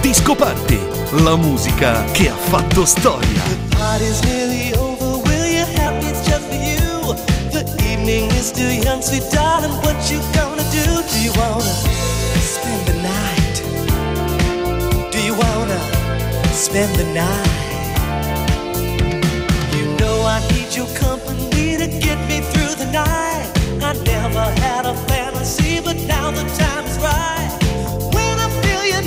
Disco Party, la musica che ha fatto storia. The party's nearly over, will you help me just for you? The evening is still young, sweet darling, what you gonna do? Do you wanna spend the night? Do you wanna spend the night? You know I need your company to get me through the night. I never had a fantasy, but now the time is right.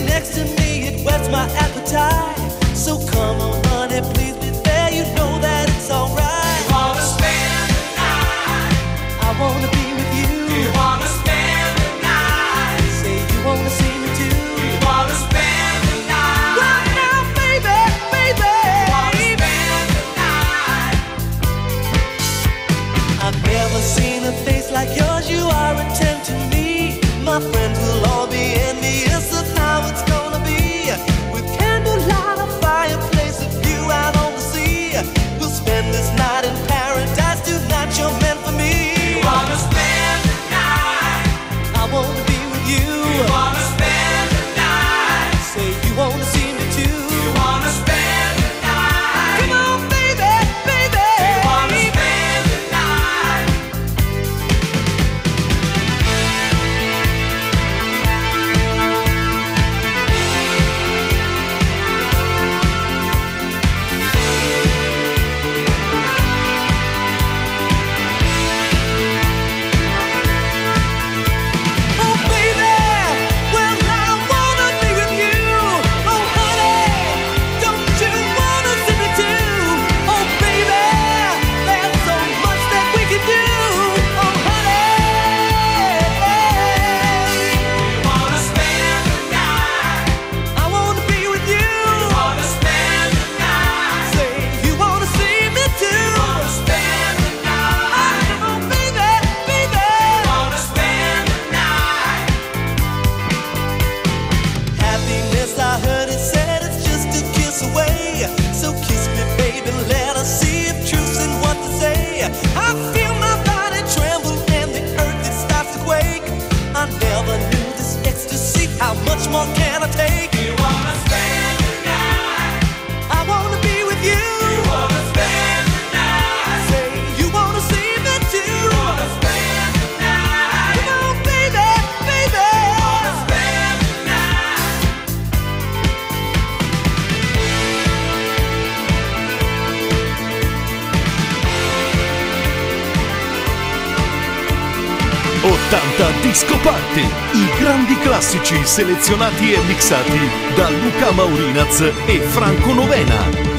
Next to me it whets my appetite. So come on, honey, please be fair. You know that it's alright. more can I take? Party, i grandi classici selezionati e mixati da Luca Maurinaz e Franco Novena.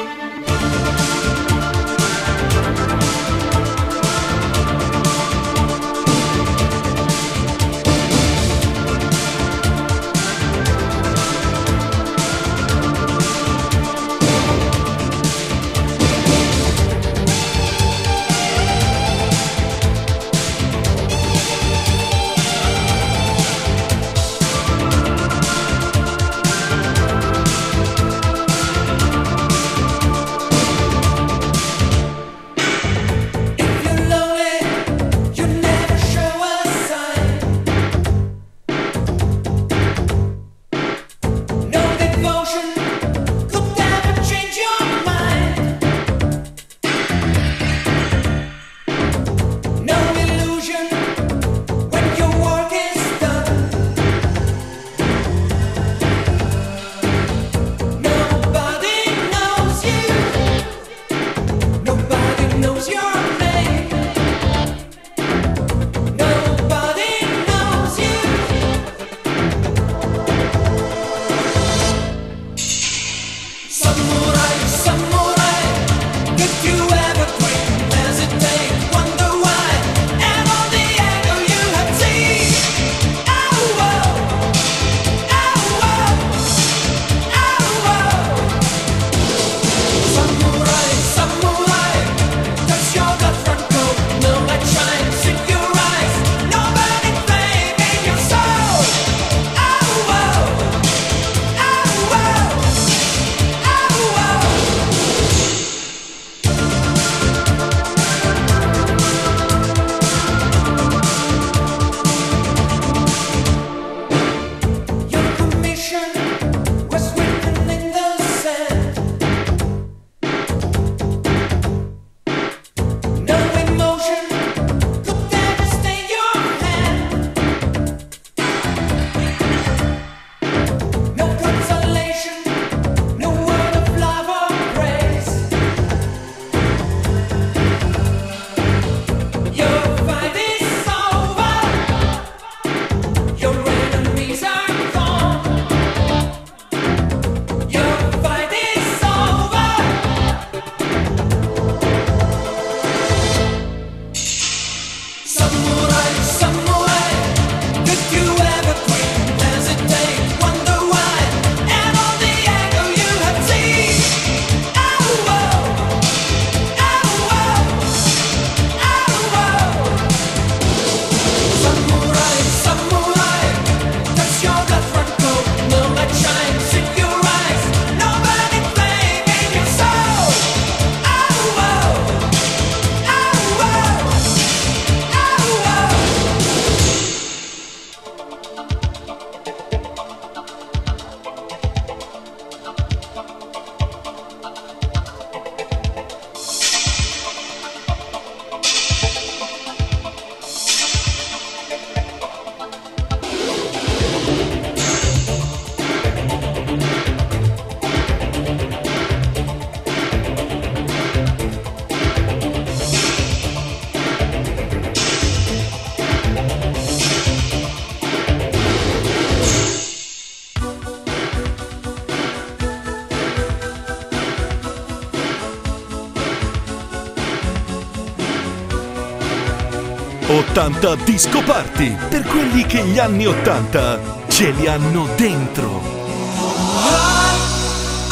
80 Disco Party per quelli che gli anni 80 ce li hanno dentro.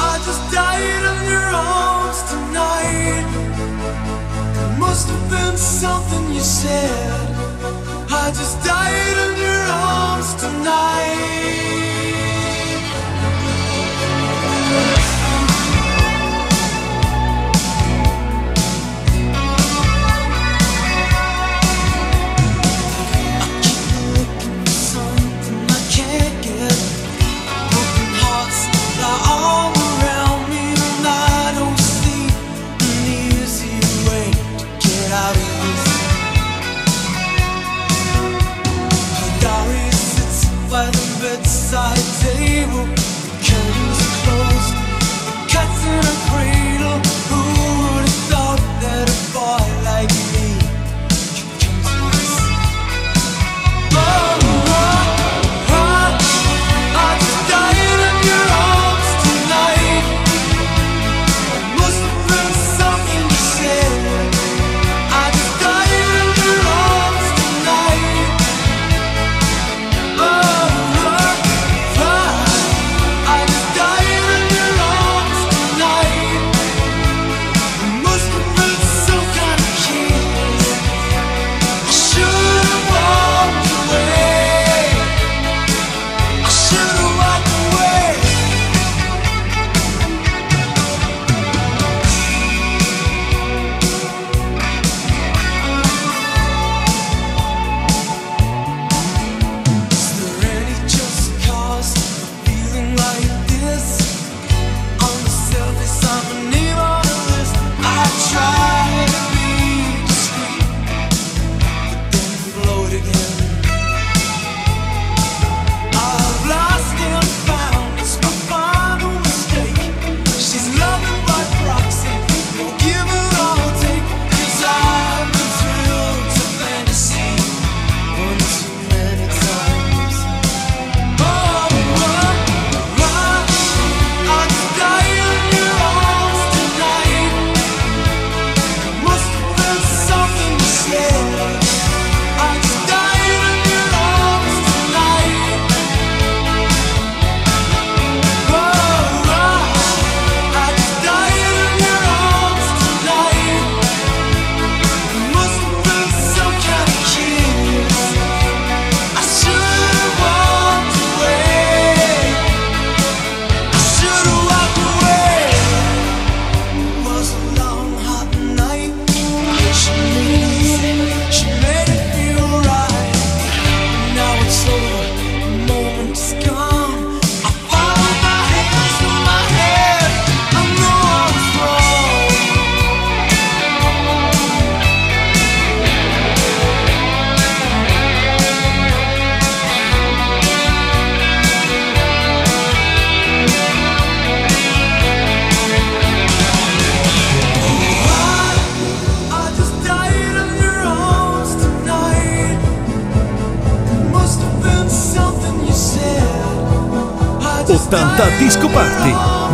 I just died in your arms tonight.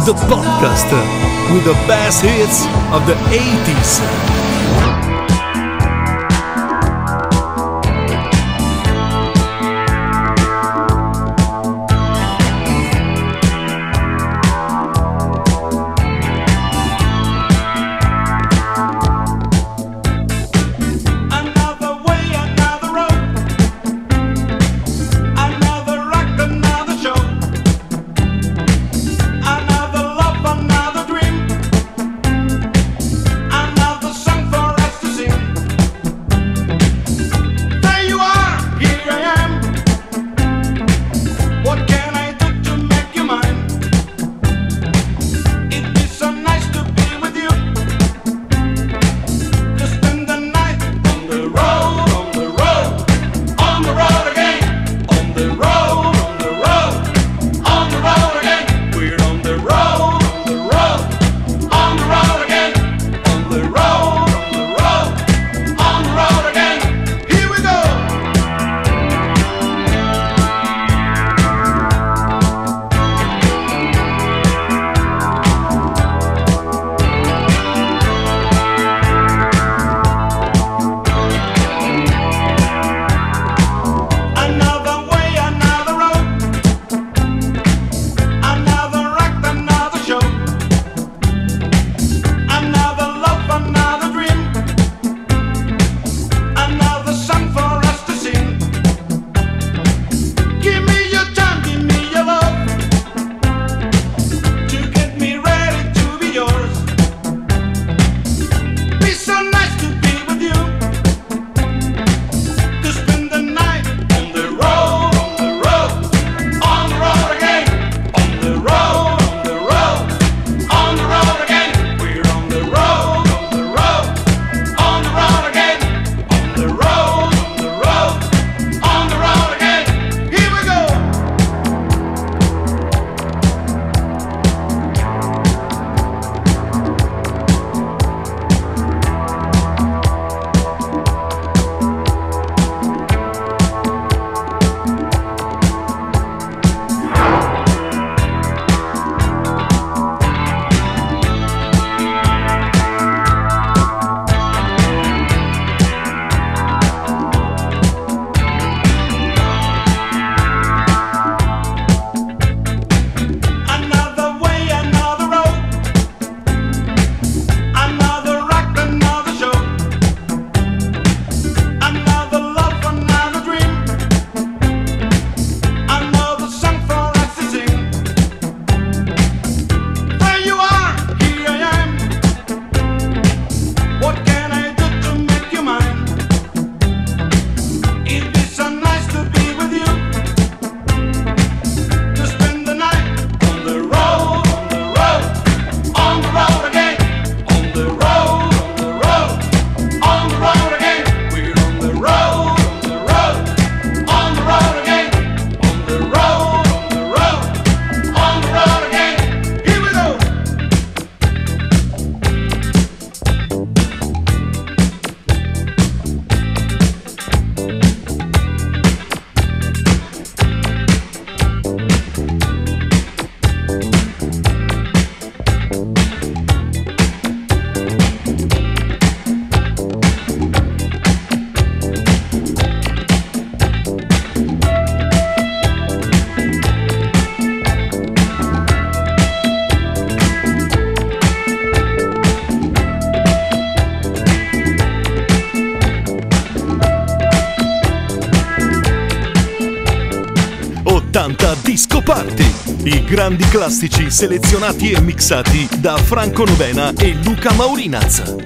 the podcast with the best hits of the 80s. Grandi classici selezionati e mixati da Franco Novena e Luca Maurinaz.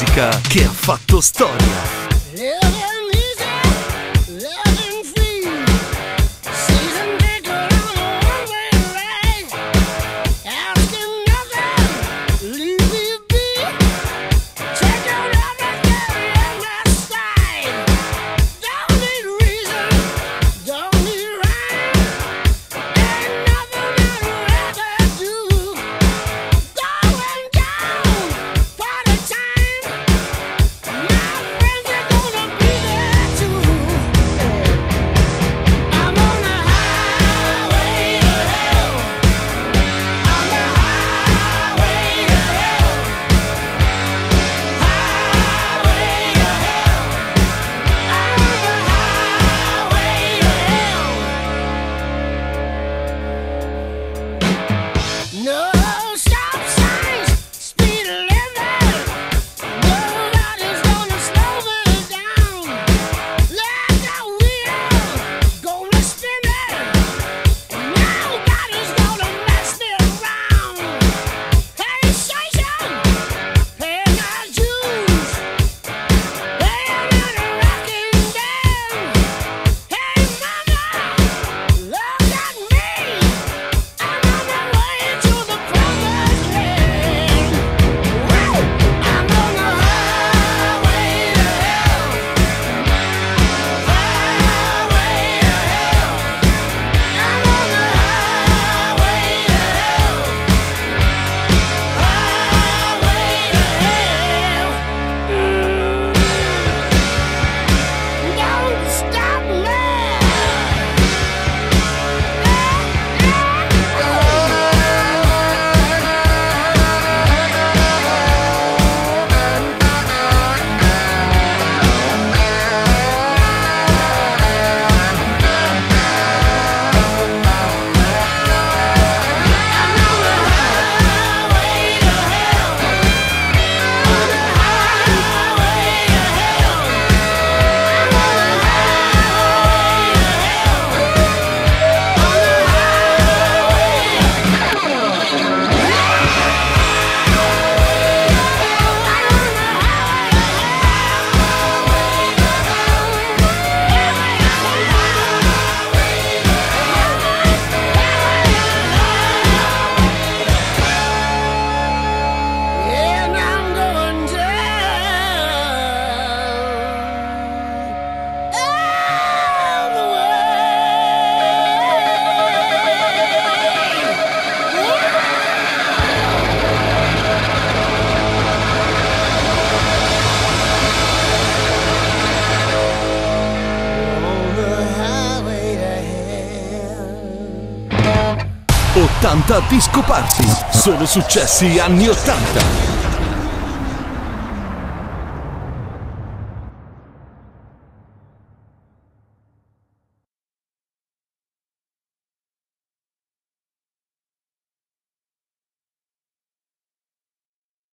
Musica che ha fatto storia. 80 Disco Party. Solo successi anni 80.